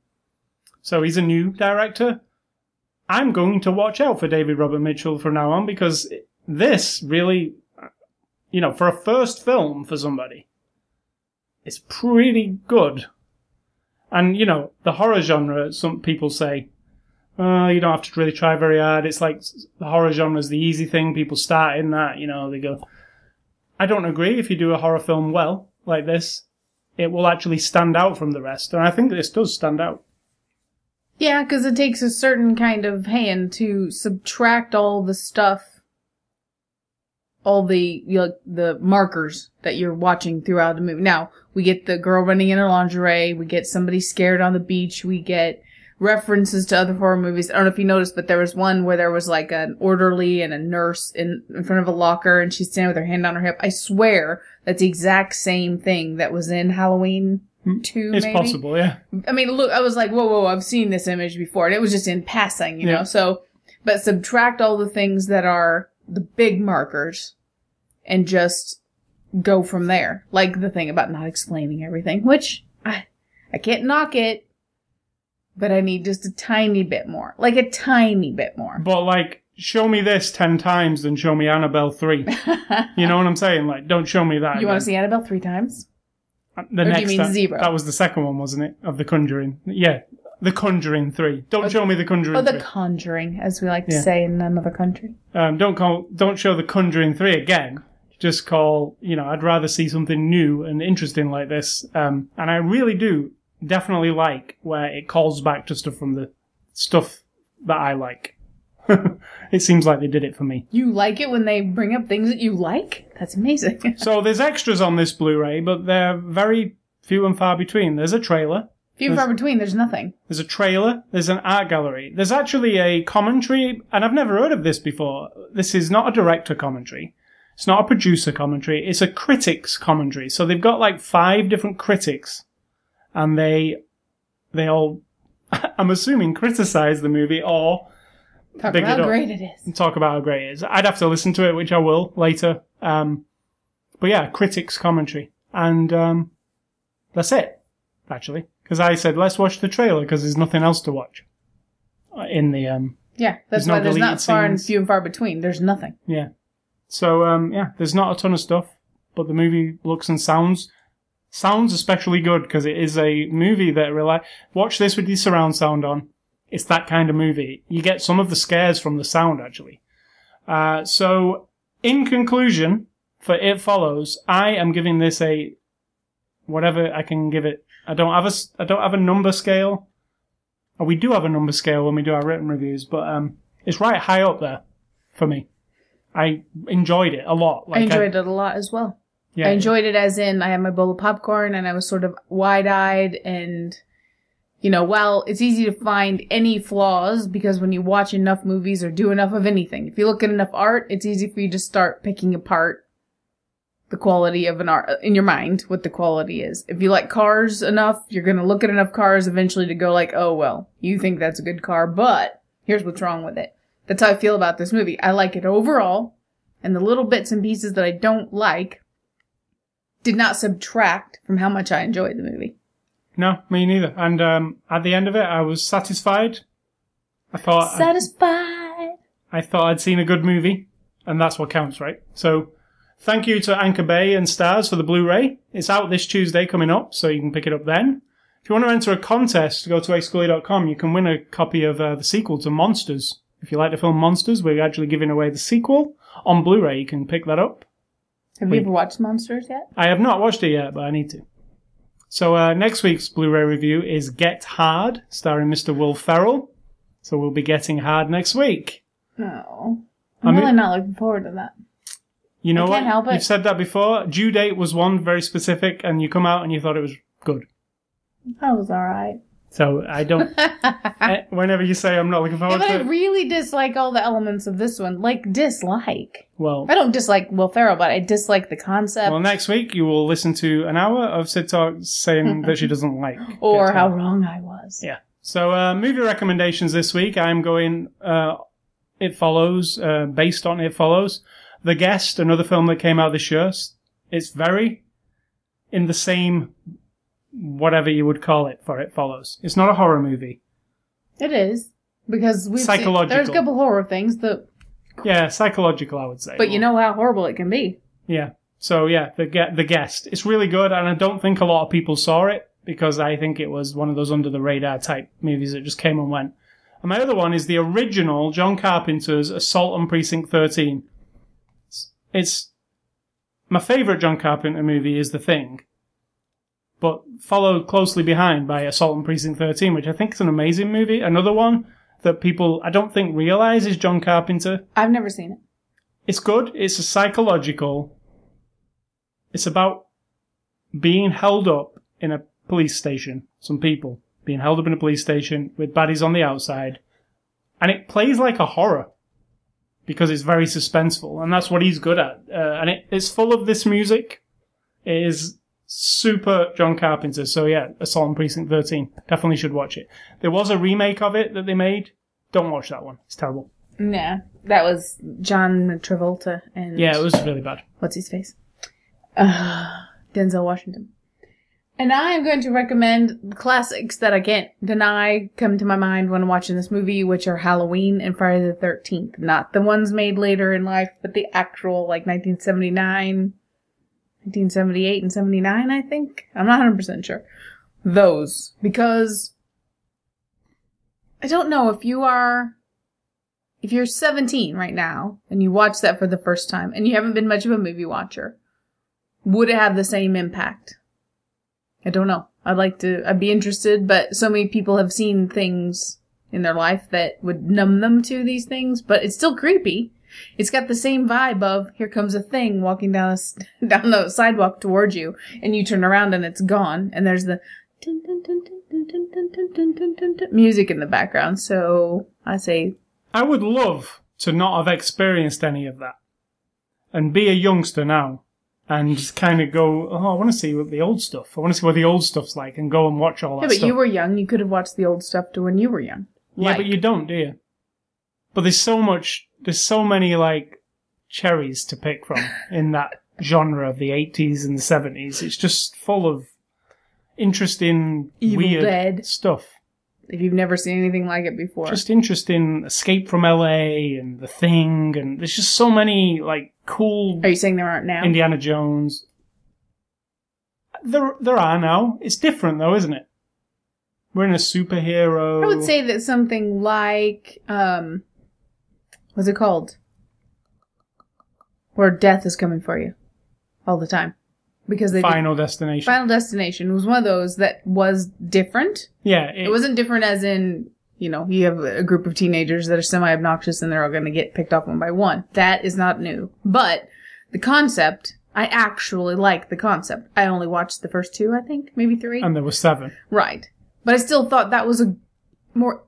So he's a new director. I'm going to watch out for David Robert Mitchell from now on because this really, you know, for a first film for somebody, it's pretty good. And, you know, the horror genre, some people say, uh, you don't have to really try very hard. It's like the horror genre is the easy thing. People start in that, you know, they go. I don't agree. If you do a horror film well, like this, it will actually stand out from the rest. And I think this does stand out. Yeah, because it takes a certain kind of hand to subtract all the stuff, all the you know, the markers that you're watching throughout the movie. Now we get the girl running in her lingerie, we get somebody scared on the beach, we get references to other horror movies. I don't know if you noticed, but there was one where there was like an orderly and a nurse in, in front of a locker and she's standing with her hand on her hip. I swear that's the exact same thing that was in Halloween hmm. 2, It's maybe. possible, yeah. I mean, look, I was like, whoa, whoa, I've seen this image before, and it was just in passing, you Yeah. know. So, but subtract all the things that are the big markers, and just go from there. Like the thing about not explaining everything, which I, I can't knock it, but I need just a tiny bit more, like a tiny bit more. But like, show me this ten times, then show me Annabelle three. you know what I'm saying? Like, don't show me that. You want to see Annabelle three times? Uh, the or do you next mean time- zero? That was the second one, wasn't it? Of the Conjuring. Yeah, the Conjuring three. Don't show me the Conjuring Oh, the three. Conjuring, as we like to Yeah. say in another country. Um, don't call. Don't show the Conjuring three again. Just call. You know, I'd rather see something new and interesting like this. Um, and I really do definitely like where it calls back to stuff from the stuff that I like. it seems like they did it for me. You like it when they bring up things that you like? That's amazing. So there's extras on this Blu-ray, but they're very few and far between. There's a trailer. Few and far between, there's nothing. There's a trailer. There's an art gallery. There's actually a commentary, and I've never heard of this before. This is not a director commentary. It's not a producer commentary. It's a critics commentary. So they've got like five different critics, and they, they all, I'm assuming, criticize the movie or Talk about how great it is. talk about how great it is. I'd have to listen to it, which I will later. Um, but yeah, critics commentary, and um, that's it. Actually, because I said let's watch the trailer because there's nothing else to watch uh, in the um, Yeah, that's There's no why there's not far and few and far between. There's nothing. yeah. So um, yeah, there's not a ton of stuff, but the movie looks and sounds sounds especially good because it is a movie that rely. Watch this with your surround sound on. It's that kind of movie. You get some of the scares from the sound actually. Uh, so in conclusion, for It Follows, I am giving this a whatever I can give it. I don't have a I don't have a number scale. Oh, we do have a number scale when we do our written reviews, but um, it's right high up there for me. I enjoyed it a lot. I enjoyed it a lot as well. Yeah, I enjoyed it as in I had my bowl of popcorn and I was sort of wide eyed and you know, while it's easy to find any flaws because when you watch enough movies or do enough of anything, if you look at enough art, it's easy for you to start picking apart the quality of an art in your mind, what the quality is. If you like cars enough, you're gonna look at enough cars eventually to go like, oh well, you think that's a good car, but here's what's wrong with it. That's how I feel about this movie. I like it overall, and the little bits and pieces that I don't like did not subtract from how much I enjoyed the movie. No, me neither. And um, at the end of it, I was satisfied. I thought I, Satisfied. I thought I'd seen a good movie, and that's what counts, right? So, thank you to Anchor Bay and Stars for the Blu-ray. It's out this Tuesday coming up, so you can pick it up then. If you want to enter a contest, go to ascully.com. You can win a copy of uh, the sequel to Monsters. If you like the film Monsters, we're actually giving away the sequel on Blu-ray. You can pick that up. Have Wait. you ever watched Monsters yet? I have not watched it yet, but I need to. So uh, next week's Blu-ray review is Get Hard, starring Mr. Will Ferrell. So we'll be getting hard next week. No. I I'm mean- really not looking forward to that. You know I what? can't help it. You've said that before. Due date was one very specific, and you come out and you thought it was good. That was alright. So I don't. eh, whenever you say I'm not looking forward Yeah, but I it, really dislike all the elements of this one. Like, dislike. well, I don't dislike Will Ferrell, but I dislike the concept well, next week you will listen to an hour of Sid talk saying that she doesn't like. or Get how wrong I was. Yeah. So uh, movie recommendations this week. I'm going. Uh, it follows uh, based on It Follows. The Guest, another film that came out this year. It's very in the same whatever you would call it for It Follows. It's not a horror movie. It is. Because we've seen, there's a couple horror things that, Yeah, psychological, I would say. but you know how horrible it can be. Yeah. So yeah, the ge- the guest. It's really good, and I don't think a lot of people saw it because I think it was one of those under the radar type movies that just came and went. And my other one is the original John Carpenter's Assault on Precinct 13. It's, my favorite John Carpenter movie is The Thing, but followed closely behind by Assault on Precinct 13, which I think is an amazing movie. Another one that people I don't think realize is John Carpenter. I've never seen it. It's good. It's a psychological. It's about being held up in a police station. Some people being held up in a police station with baddies on the outside, and it plays like a horror because it's very suspenseful, and that's what he's good at. Uh, and it, it's full of this music. It is super John Carpenter. So yeah, Assault on Precinct 13. Definitely should watch it. There was a remake of it that they made. Don't watch that one. It's terrible. Yeah, that was John Travolta and Yeah, it was really bad. what's his face? Uh, Denzel Washington. And I am going to recommend classics that I can't deny come to my mind when watching this movie, which are Halloween and Friday the 13th. Not the ones made later in life, but the actual, like 1979, 1978 and 79, I think. I'm not 100% sure. Those. Because I don't know if you are if you're 17 right now and you watch that for the first time and you haven't been much of a movie watcher, would it have the same impact? I don't know. I'd like to, I'd be interested, but so many people have seen things in their life that would numb them to these things, but it's still creepy. It's got the same vibe of here comes a thing walking down a, down the sidewalk towards you, and you turn around and it's gone, and there's the music in the background. So I say, I would love to not have experienced any of that, and be a youngster now and just kind of go, oh, I want to see what the old stuff. I want to see what the old stuff's like and go and watch all that Yeah, but stuff. you were young. You could have watched the old stuff to when you were young. yeah, but you don't, do you? But there's so much, there's so many like cherries to pick from in that genre of the 80s and the 70s. It's just full of interesting, Evil weird Dead. stuff. If you've never seen anything like it before. just interesting escape from LA and the thing and there's just so many like cool Are you saying there aren't now? Indiana Jones. There there are now. It's different though, isn't it? We're in a superhero. I would say that something like um what's it called? Where death is coming for you all the time. Because they did- Final Destination. Final Destination was one of those that was different. yeah, it, It wasn't different as in, you know, you have a group of teenagers that are semi obnoxious and they're all going to get picked off one by one. That is not new. But the concept, I actually like the concept. I only watched the first two, I think, maybe three. and there were seven. right. But I still thought that was a more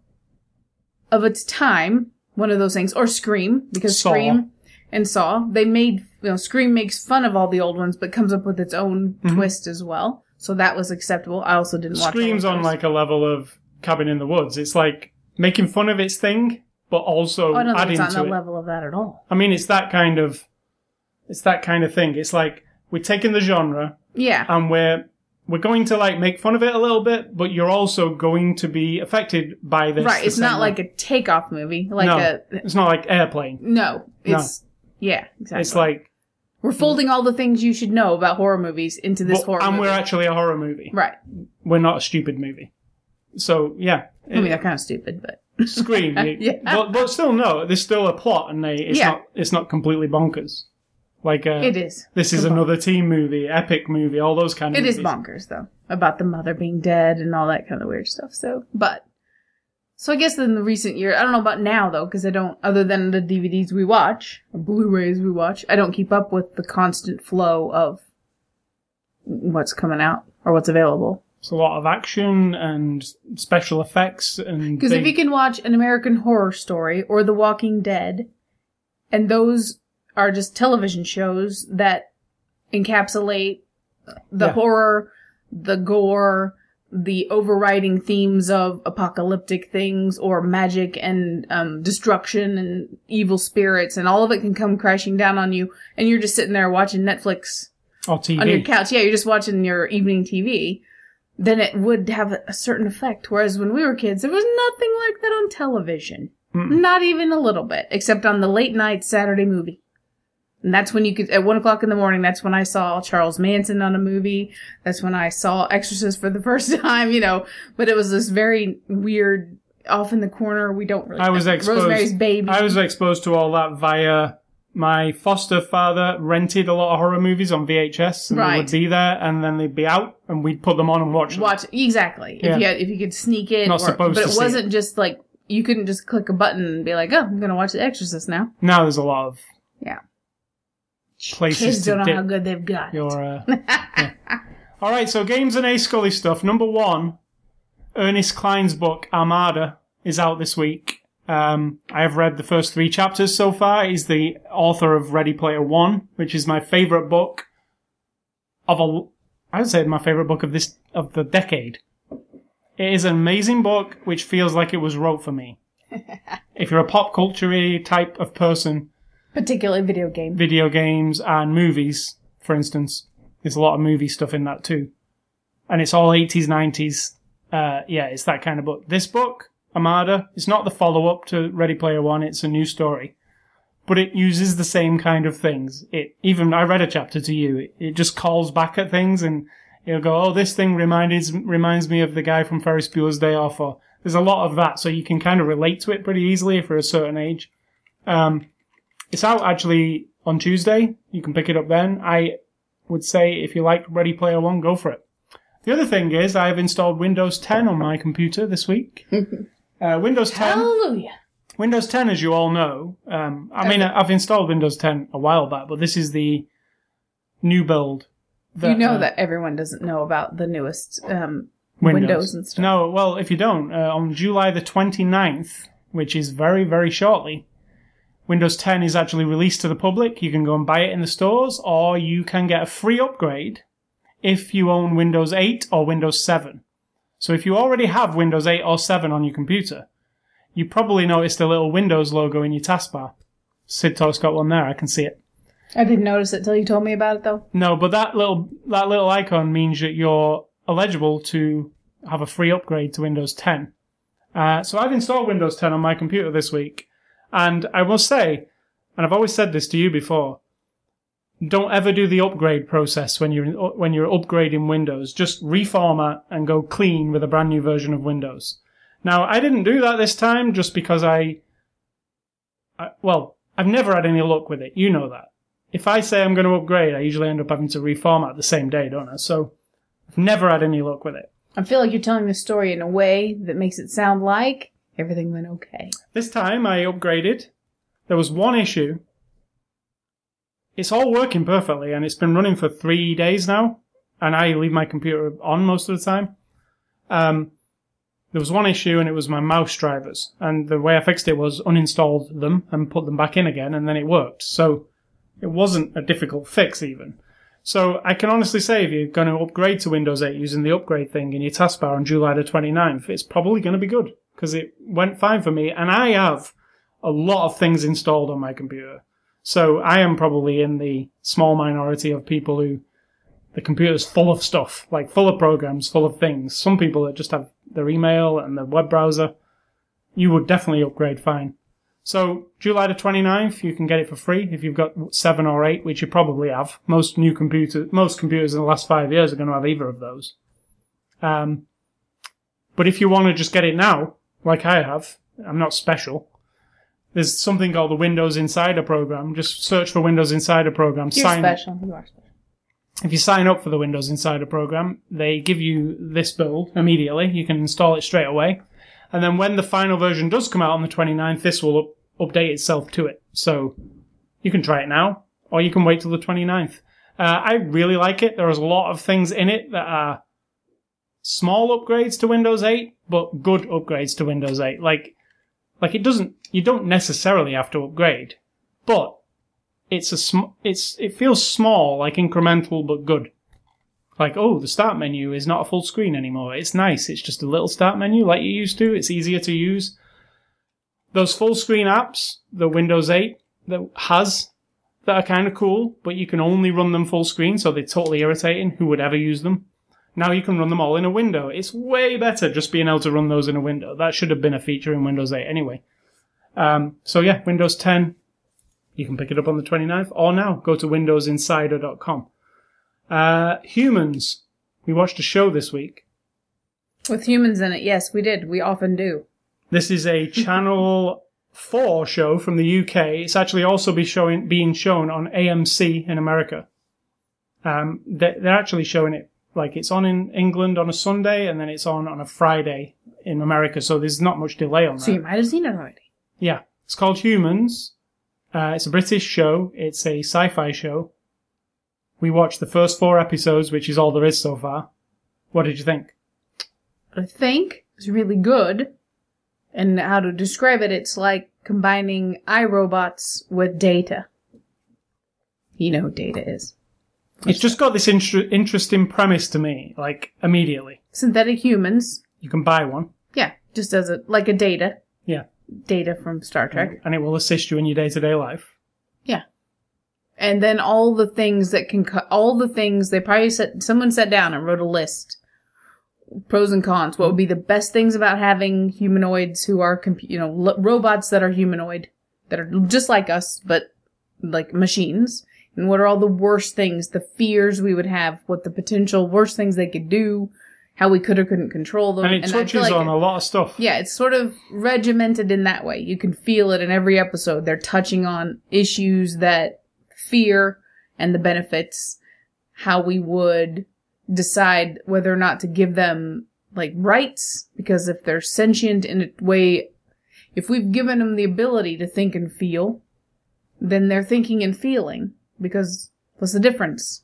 of its time, one of those things. Or Scream, because Saw. Scream and Saw, they made, you know, Scream makes fun of all the old ones, but comes up with its own Mhm. twist as well. So that was acceptable. I also didn't watch Screams on like a level of Cabin in the Woods. It's like making fun of its thing, but also I don't think adding it's on to the it. level of that at all. I mean, it's that kind of, it's that kind of thing. It's like we're taking the genre Yeah. and we're we're going to like make fun of it a little bit, but you're also going to be affected by this. right. the It's same not way. like a takeoff movie. Like No. a It's not like airplane. no. It's yeah, exactly. It's like we're folding all the things you should know about horror movies into this but- horror and movie. we're actually a horror movie. right. We're not a stupid movie. So yeah, I mean, they're kind of stupid, but Scream. Yeah. but, but still, no. There's still a plot, and they, it's Yeah. not it's not completely bonkers. Like uh, it is. this is It's another teen movie, epic movie, all those kind of. It is movies. bonkers though about the mother being dead and all that kind of weird stuff. So, but so I guess in the recent year, I don't know about now though, because I don't. Other than the DVDs we watch, or Blu-rays we watch, I don't keep up with the constant flow of what's coming out or what's available. It's a lot of action and special effects and. Because if big- you can watch an American Horror Story or The Walking Dead, and those are just television shows that encapsulate the Yeah. horror, the gore, the overriding themes of apocalyptic things or magic and um, destruction and evil spirits, and all of it can come crashing down on you, and you're just sitting there watching Netflix or TV. on your couch. Yeah, you're just watching your evening TV. Then it would have a certain effect. Whereas when we were kids, there was nothing like that on television. Not even a little bit, except on the late night Saturday movie. And that's when you could, at one o'clock in the morning, that's when I saw Charles Manson on a movie. That's when I saw Exorcist for the first time, you know. But it was this very weird, off in the corner. We don't really. I was exposed. Rosemary's Baby. I was exposed to all that via my foster father rented a lot of horror movies on VHS, and they would be there, and then they'd be out, and we'd put them on and watch them. watch exactly Yeah. if you had, if you could sneak it. Not or- supposed but it wasn't just like you couldn't just click a button and be like, oh, I'm gonna watch The Exorcist now. Now there's a lot of Yeah. places Kids don't know dip how good they've got. your. Uh, yeah. All right, so games and A Scully stuff. Number one, Ernest Cline's book Armada is out this week. Um, I have read the first three chapters so far. He's the author of Ready Player One, which is my favorite book of a. I would say my favorite book of this of the decade. It is an amazing book which feels like it was wrote for me. if you're a pop culture type of person, Particularly video game. video games and movies, for instance. There's a lot of movie stuff in that too. And it's all 80s, 90s. Uh, yeah, it's that kind of book. This book, Armada, it's not the follow up to Ready Player One, it's a new story. But it uses the same kind of things. It, even, I read a chapter to you, it, it just calls back at things and it'll go, oh, this thing reminds, reminds me of the guy from Ferris Bueller's Day Off, or there's a lot of that, so you can kind of relate to it pretty easily you're a certain age. Um, it's out actually on Tuesday. You can pick it up then. I would say if you like Ready Player One, go for it. The other thing is I've installed Windows 10 on my computer this week. uh, Windows 10. Hallelujah. Windows 10, as you all know, um, I mean, I've installed Windows 10 a while back, but this is the new build. you know uh, that everyone doesn't know about the newest um, Windows, and stuff. No, well, if you don't, uh, on July the 29th, which is very, very shortly, Windows 10 is actually released to the public. You can go and buy it in the stores, or you can get a free upgrade if you own Windows 8 or Windows 7. So if you already have Windows 8 or 7 on your computer, you probably noticed the little Windows logo in your taskbar. Sid Talk's got one there, I can see it. I didn't notice it till you told me about it, though. No, but that little that little icon means that you're eligible to have a free upgrade to Windows 10. Uh, so I've installed Windows 10 on my computer this week, and I will say, and I've always said this to you before, don't ever do the upgrade process when you're when you're upgrading Windows. Just reformat and go clean with a brand new version of Windows. Now I didn't do that this time just because I, I well, I've never had any luck with it. You know that if I say I'm going to upgrade, I usually end up having to reformat the same day, don't I? So I've never had any luck with it. I feel like you're telling the story in a way that makes it sound like everything went okay. This time I upgraded. There was one issue. It's all working perfectly and it's been running for three days now. And I leave my computer on most of the time. Um, there was one issue and it was my mouse drivers. And the way I fixed it was uninstalled them and put them back in again and then it worked. So it wasn't a difficult fix even. So I can honestly say if you're going to upgrade to Windows 8 using the upgrade thing in your taskbar on July the 29th, it's probably going to be good because it went fine for me. And I have a lot of things installed on my computer. So I am probably in the small minority of people who the computer's full of stuff, like full of programs, full of things. Some people that just have their email and their web browser. You would definitely upgrade fine. So July the 29th, you can get it for free if you've got seven or eight, which you probably have. Most new computers, most computers in the last five years are going to have either of those. Um, but if you want to just get it now, like I have, I'm not special. There's something called the Windows Insider program. Just search for Windows Insider program. You're sign special. You are special. if you sign up for the Windows Insider program, they give you this build immediately. You can install it straight away. And then when the final version does come out on the 29th, this will up- update itself to it. So you can try it now, or you can wait till the 29th. Uh, I really like it. There's a lot of things in it that are small upgrades to Windows 8, but good upgrades to Windows 8. Like, like it doesn't, you don't necessarily have to upgrade, but it's a sm- it's it feels small, like incremental but good. Like oh, the start menu is not a full screen anymore. It's nice. It's just a little start menu like you used to. It's easier to use. Those full screen apps that Windows 8 that has that are kind of cool, but you can only run them full screen, so they're totally irritating. Who would ever use them? Now you can run them all in a window. It's way better just being able to run those in a window. That should have been a feature in Windows 8 anyway. Um, so yeah, Windows 10, you can pick it up on the 29th, or now go to windowsinsider.com. Uh, humans. We watched a show this week. With humans in it, yes, we did. We often do. This is a Channel 4 show from the UK. It's actually also be showing, being shown on AMC in America. Um, they- they're actually showing it like it's on in England on a Sunday and then it's on on a Friday in America. So there's not much delay on that. So you might have seen it already. Yeah, it's called Humans. Uh, it's a British show. It's a sci-fi show. We watched the first four episodes, which is all there is so far. What did you think? I think it's really good. And how to describe it, it's like combining iRobots with data. You know who data is. It's just got this inter- interesting premise to me, like immediately. Synthetic humans. You can buy one, Yeah, just as a like a data. yeah, Data from Star Trek. and it will assist you in your day-to-day life. Yeah. And then all the things that can cut, all the things they probably said, someone sat down and wrote a list. Pros and cons. What would be the best things about having humanoids who are, compu- you know, lo- robots that are humanoid, that are just like us, but like machines? And what are all the worst things, the fears we would have, what the potential worst things they could do, how we could or couldn't control them. And it feel touches like on a lot of stuff. yeah, it's sort of regimented in that way. You can feel it in every episode. They're touching on issues that fear and the benefits, how we would decide whether or not to give them like rights, because if they're sentient in a way, if we've given them the ability to think and feel, then they're thinking and feeling, because what's the difference?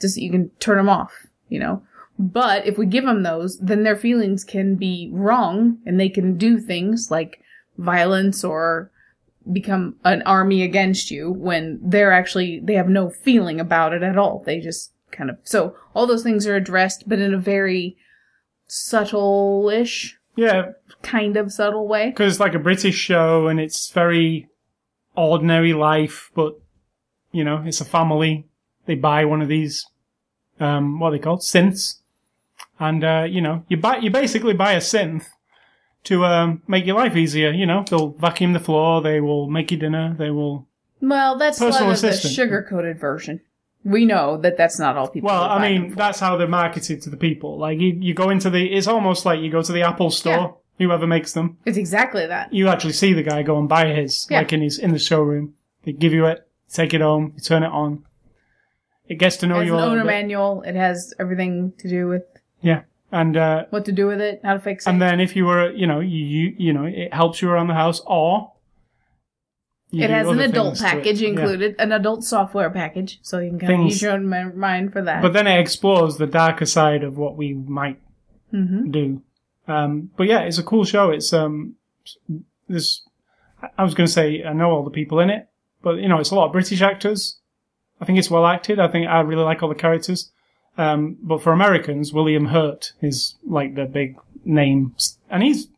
Just you can turn them off, you know? But if we give them those, then their feelings can be wrong and they can do things like violence or become an army against you when they're actually, they have no feeling about it at all. They just kind of, so all those things are addressed, but in a very subtle-ish, Yeah, kind of subtle way. because it's like a British show and it's very ordinary life, but you know, it's a family. They buy one of these, um, what are they called? Synths. And, uh, you know, you buy, you basically buy a synth to, um, make your life easier. You know, they'll vacuum the floor, they will make you dinner, they will. Well, that's Personal sort of the assistant. sugar-coated version. We know that that's not all people. Well, I mean, them for. that's how they're marketed to the people. Like, you, you go into the, it's almost like you go to the Apple store, whoever makes them, it's exactly that. you actually see the guy go and buy his, Yeah. like in his, in the showroom. They give you it, take it home, you turn it on. It gets to know has you an a little owner bit. manual. It has everything to do with Yeah. And, uh, what to do with it, how to fix it. and then if you were, you know, you, you, you know, it helps you around the house or you it do has an other adult things to it. package Yeah. included, an adult software package, so you can kind of Things- use your own mi- mind for that. But then it explores the darker side of what we might hmm do. Um, but yeah, it's a cool show. It's um, there's, I was going to say I know all the people in it, but you know, it's a lot of British actors. I think it's well acted. I think I really like all the characters. Um, but for Americans, William Hurt is like the big name, and he's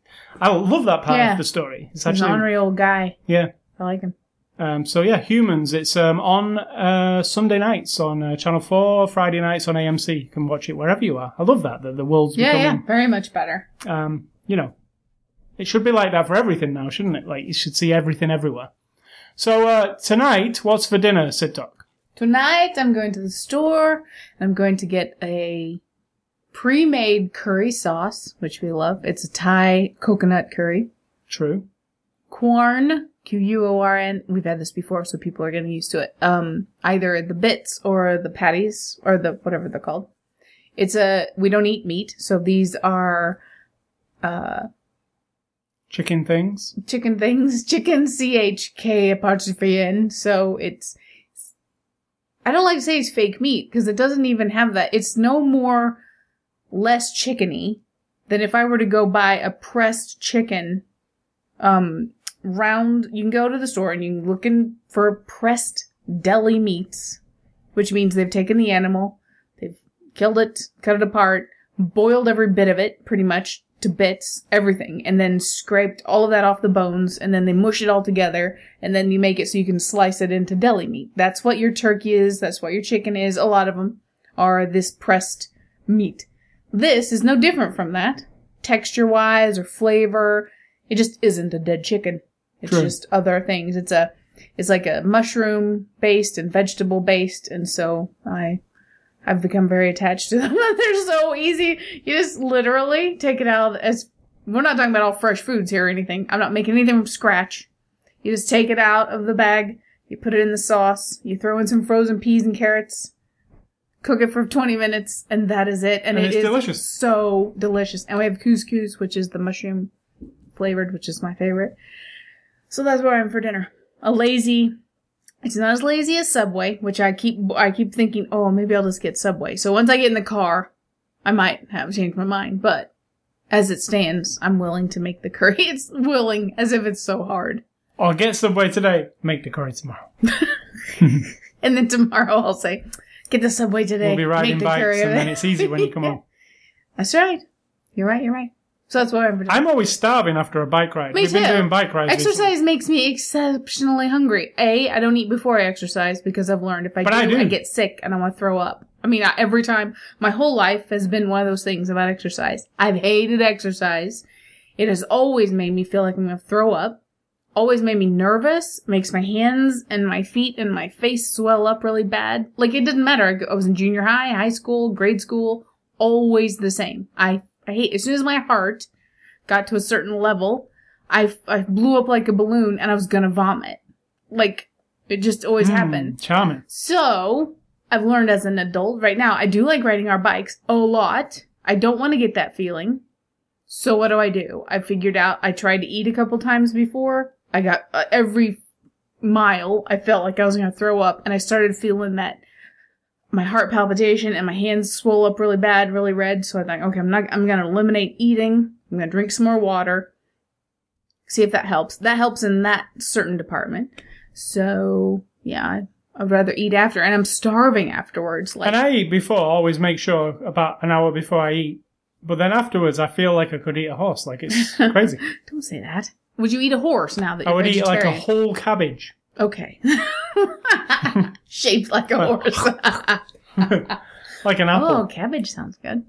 I love that part Yeah. of the story. It's He's an actually ornery old guy. yeah. I like him. Um, so yeah, Humans. It's um, on uh, Sunday nights on uh, Channel Four, Friday nights on AMC. You can watch it wherever you are. I love that. that the world's Yeah, becoming yeah, very much better. um, you know, it should be like that for everything now, shouldn't it? Like you should see everything everywhere. So uh, tonight, what's for dinner, Sid Doc? Tonight, I'm going to the store. I'm going to get a pre-made curry sauce, which we love. It's a Thai coconut curry. True. Quorn, Q-U-O-R-N. We've had this before, so people are getting used to it. Um, either the bits or the patties or the whatever they're called. It's a we don't eat meat, so these are uh Chicken things. chicken things, chicken C H K apostrophe N. So it's I don't like to say it's fake meat because it doesn't even have that. It's no more less chickeny than if I were to go buy a pressed chicken um round you can go to the store and you can look in for pressed deli meats, which means they've taken the animal, they've killed it, cut it apart, boiled every bit of it pretty much to bits, everything, and then scraped all of that off the bones, and then they mush it all together, and then you make it so you can slice it into deli meat. That's what your turkey is, that's what your chicken is. A lot of them are this pressed meat. This is no different from that. Texture wise or flavor, it just isn't a dead chicken. It's True. just other things. It's a, it's like a mushroom based and vegetable based, and so I, I've become very attached to them. They're so easy. You just literally take it out as, we're not talking about all fresh foods here or anything. I'm not making anything from scratch. You just take it out of the bag, you put it in the sauce, you throw in some frozen peas and carrots, cook it for 20 minutes, and that is it. And, And it is delicious. so delicious. And we have couscous, which is the mushroom flavored, which is my favorite. So that's what I'm for dinner. A lazy. It's not as lazy as Subway, which I keep I keep thinking, oh, maybe I'll just get Subway. So once I get in the car, I might have changed my mind. But as it stands, I'm willing to make the curry. It's willing as if it's so hard. I'll get Subway today, make the curry tomorrow. And then tomorrow I'll say, get the Subway today. We'll be riding make the bikes curry and then it's easy when you come home. That's right. You're right. You're right. So that's what I'm. I'm always starving after a bike ride. Me We've been too. doing bike rides. recently. Exercise makes me exceptionally hungry. A, I don't eat before I exercise because I've learned if I, But do, I do. I get sick and I want to throw up. I mean, I, every time, my whole life has been one of those things about exercise. I've hated exercise. It has always made me feel like I'm going to throw up. Always made me nervous. Makes my hands and my feet and my face swell up really bad. Like it didn't matter. I go- I was in junior high, high school, grade school. Always the same. I, I hate, as soon as my heart got to a certain level, I, I blew up like a balloon and I was gonna vomit. Like, it just always Mm, happened. Charming. So, I've learned as an adult right now, I do like riding our bikes a lot. I don't want to get that feeling. So what do I do? I figured out I tried to eat a couple times before. I got uh, every mile I felt like I was going to throw up and I started feeling that my heart palpitation and my hands swell up really bad, really red. So I thought, okay, I'm not, I'm going to eliminate eating. I'm going to drink some more water. See if that helps. That helps in that certain department. So yeah, I- I'd rather eat after, and I'm starving afterwards. Like And I eat before, always make sure about an hour before I eat. But then afterwards, I feel like I could eat a horse. Like it's crazy. don't say that. Would you eat a horse now that I would eat like a whole cabbage. Okay. Shaped like a horse. like an apple. oh, cabbage sounds good.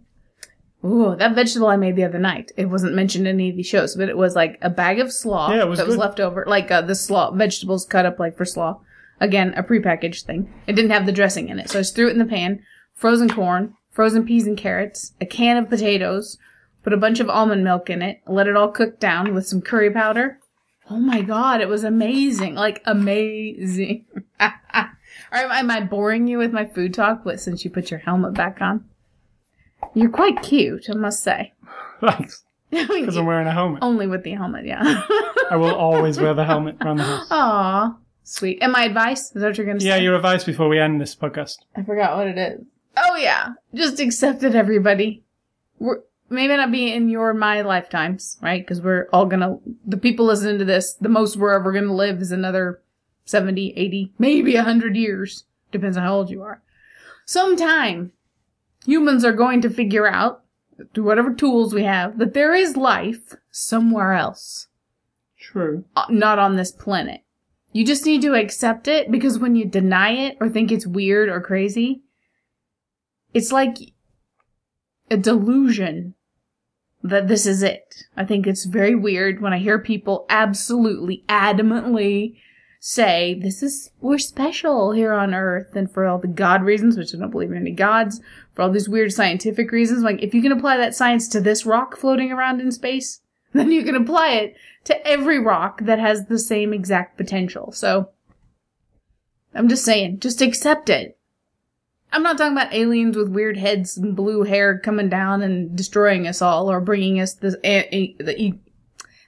Ooh, that vegetable I made the other night. It wasn't mentioned in any of the shows, but it was like a bag of slaw Yeah, was that was good. left over, like uh, the slaw vegetables cut up like for slaw. Again, a prepackaged thing. It didn't have the dressing in it, so I just threw it in the pan. Frozen corn, frozen peas and carrots, a can of potatoes, put a bunch of almond milk in it, let it all cook down with some curry powder. Oh my god, it was amazing. Like amazing. All right, am I boring you with my food talk but since you put your helmet back on? You're quite cute, I must say. Thanks. Because I'm wearing a helmet. Only with the helmet, yeah. I will always wear the helmet around the house. Aw, sweet. And my advice? Is that what you're going to Yeah, say? Yeah, your advice before we end this podcast. I forgot what it is. Oh yeah, just accept it, everybody. We're maybe not be in your my lifetimes, right? Because we're all gonna. The people listening to this, the most we're ever gonna live is another 70, 80, maybe 100 years. Depends on how old you are. Sometime, humans are going to figure out, through whatever tools we have, that there is life somewhere else True. uh, not on this planet. You just need to accept it because when you deny it or think it's weird or crazy, it's like a delusion that this is it. I think it's very weird when I hear people absolutely adamantly say this is we're special here on earth and for all the god reasons which i don't believe in any gods for all these weird scientific reasons. Like if you can apply that science to this rock floating around in space then you can apply it to every rock that has the same exact potential. So i'm just saying just accept it i'm not talking about aliens with weird heads and blue hair coming down and destroying us all or bringing us the, the,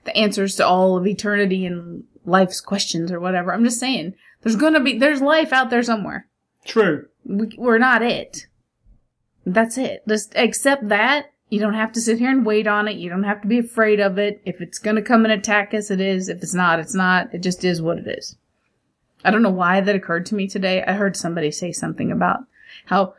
the answers to all of eternity and life's questions or whatever. I'm just saying, there's gonna be, there's life out there somewhere. True. We, we're not it. That's it. Just accept that. You don't have to sit here and wait on it. You don't have to be afraid of it. If it's gonna come and attack us, it is. If it's not, it's not. It just is what it is. I don't know why that occurred to me today. I heard somebody say something about how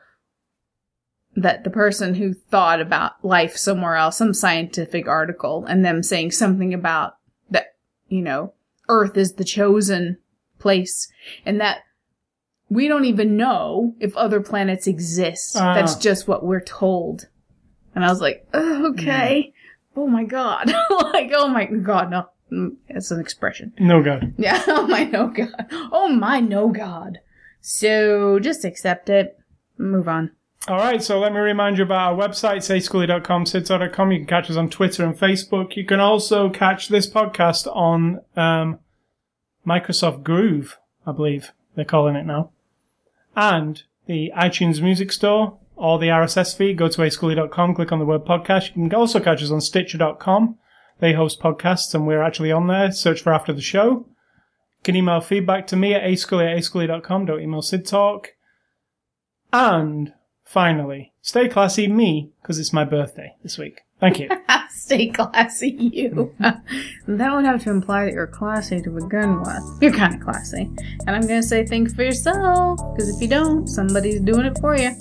that the person who thought about life somewhere else, some scientific article, and them saying something about that, you know, Earth is the chosen place, and that we don't even know if other planets exist. Ah. That's just what we're told. And I was like, "Oh, okay. Oh my god. like, oh my god, no. Mm, It's an expression. No God. Yeah, oh my no god. Oh my no god. So just accept it. Move on. All right, so let me remind you about our website, sayschooly.com, sidsaw.com. You can catch us on Twitter and Facebook. You can also catch this podcast on um, Microsoft Groove, I believe they're calling it now. And the iTunes Music Store or the RSS feed. Go to ascully.com, click on the word podcast. You can also catch us on Stitcher.com. They host podcasts and we're actually on there. Search for After the Show. You can email feedback to me at ascully at ascully.com. Don't email Sid Talk. And finally, stay classy me because it's my birthday this week. Thank you. Stay classy, you. that would have to imply that you're classy to begin with. You're kind of classy. And I'm going to say think for yourself, because if you don't, somebody's doing it for you.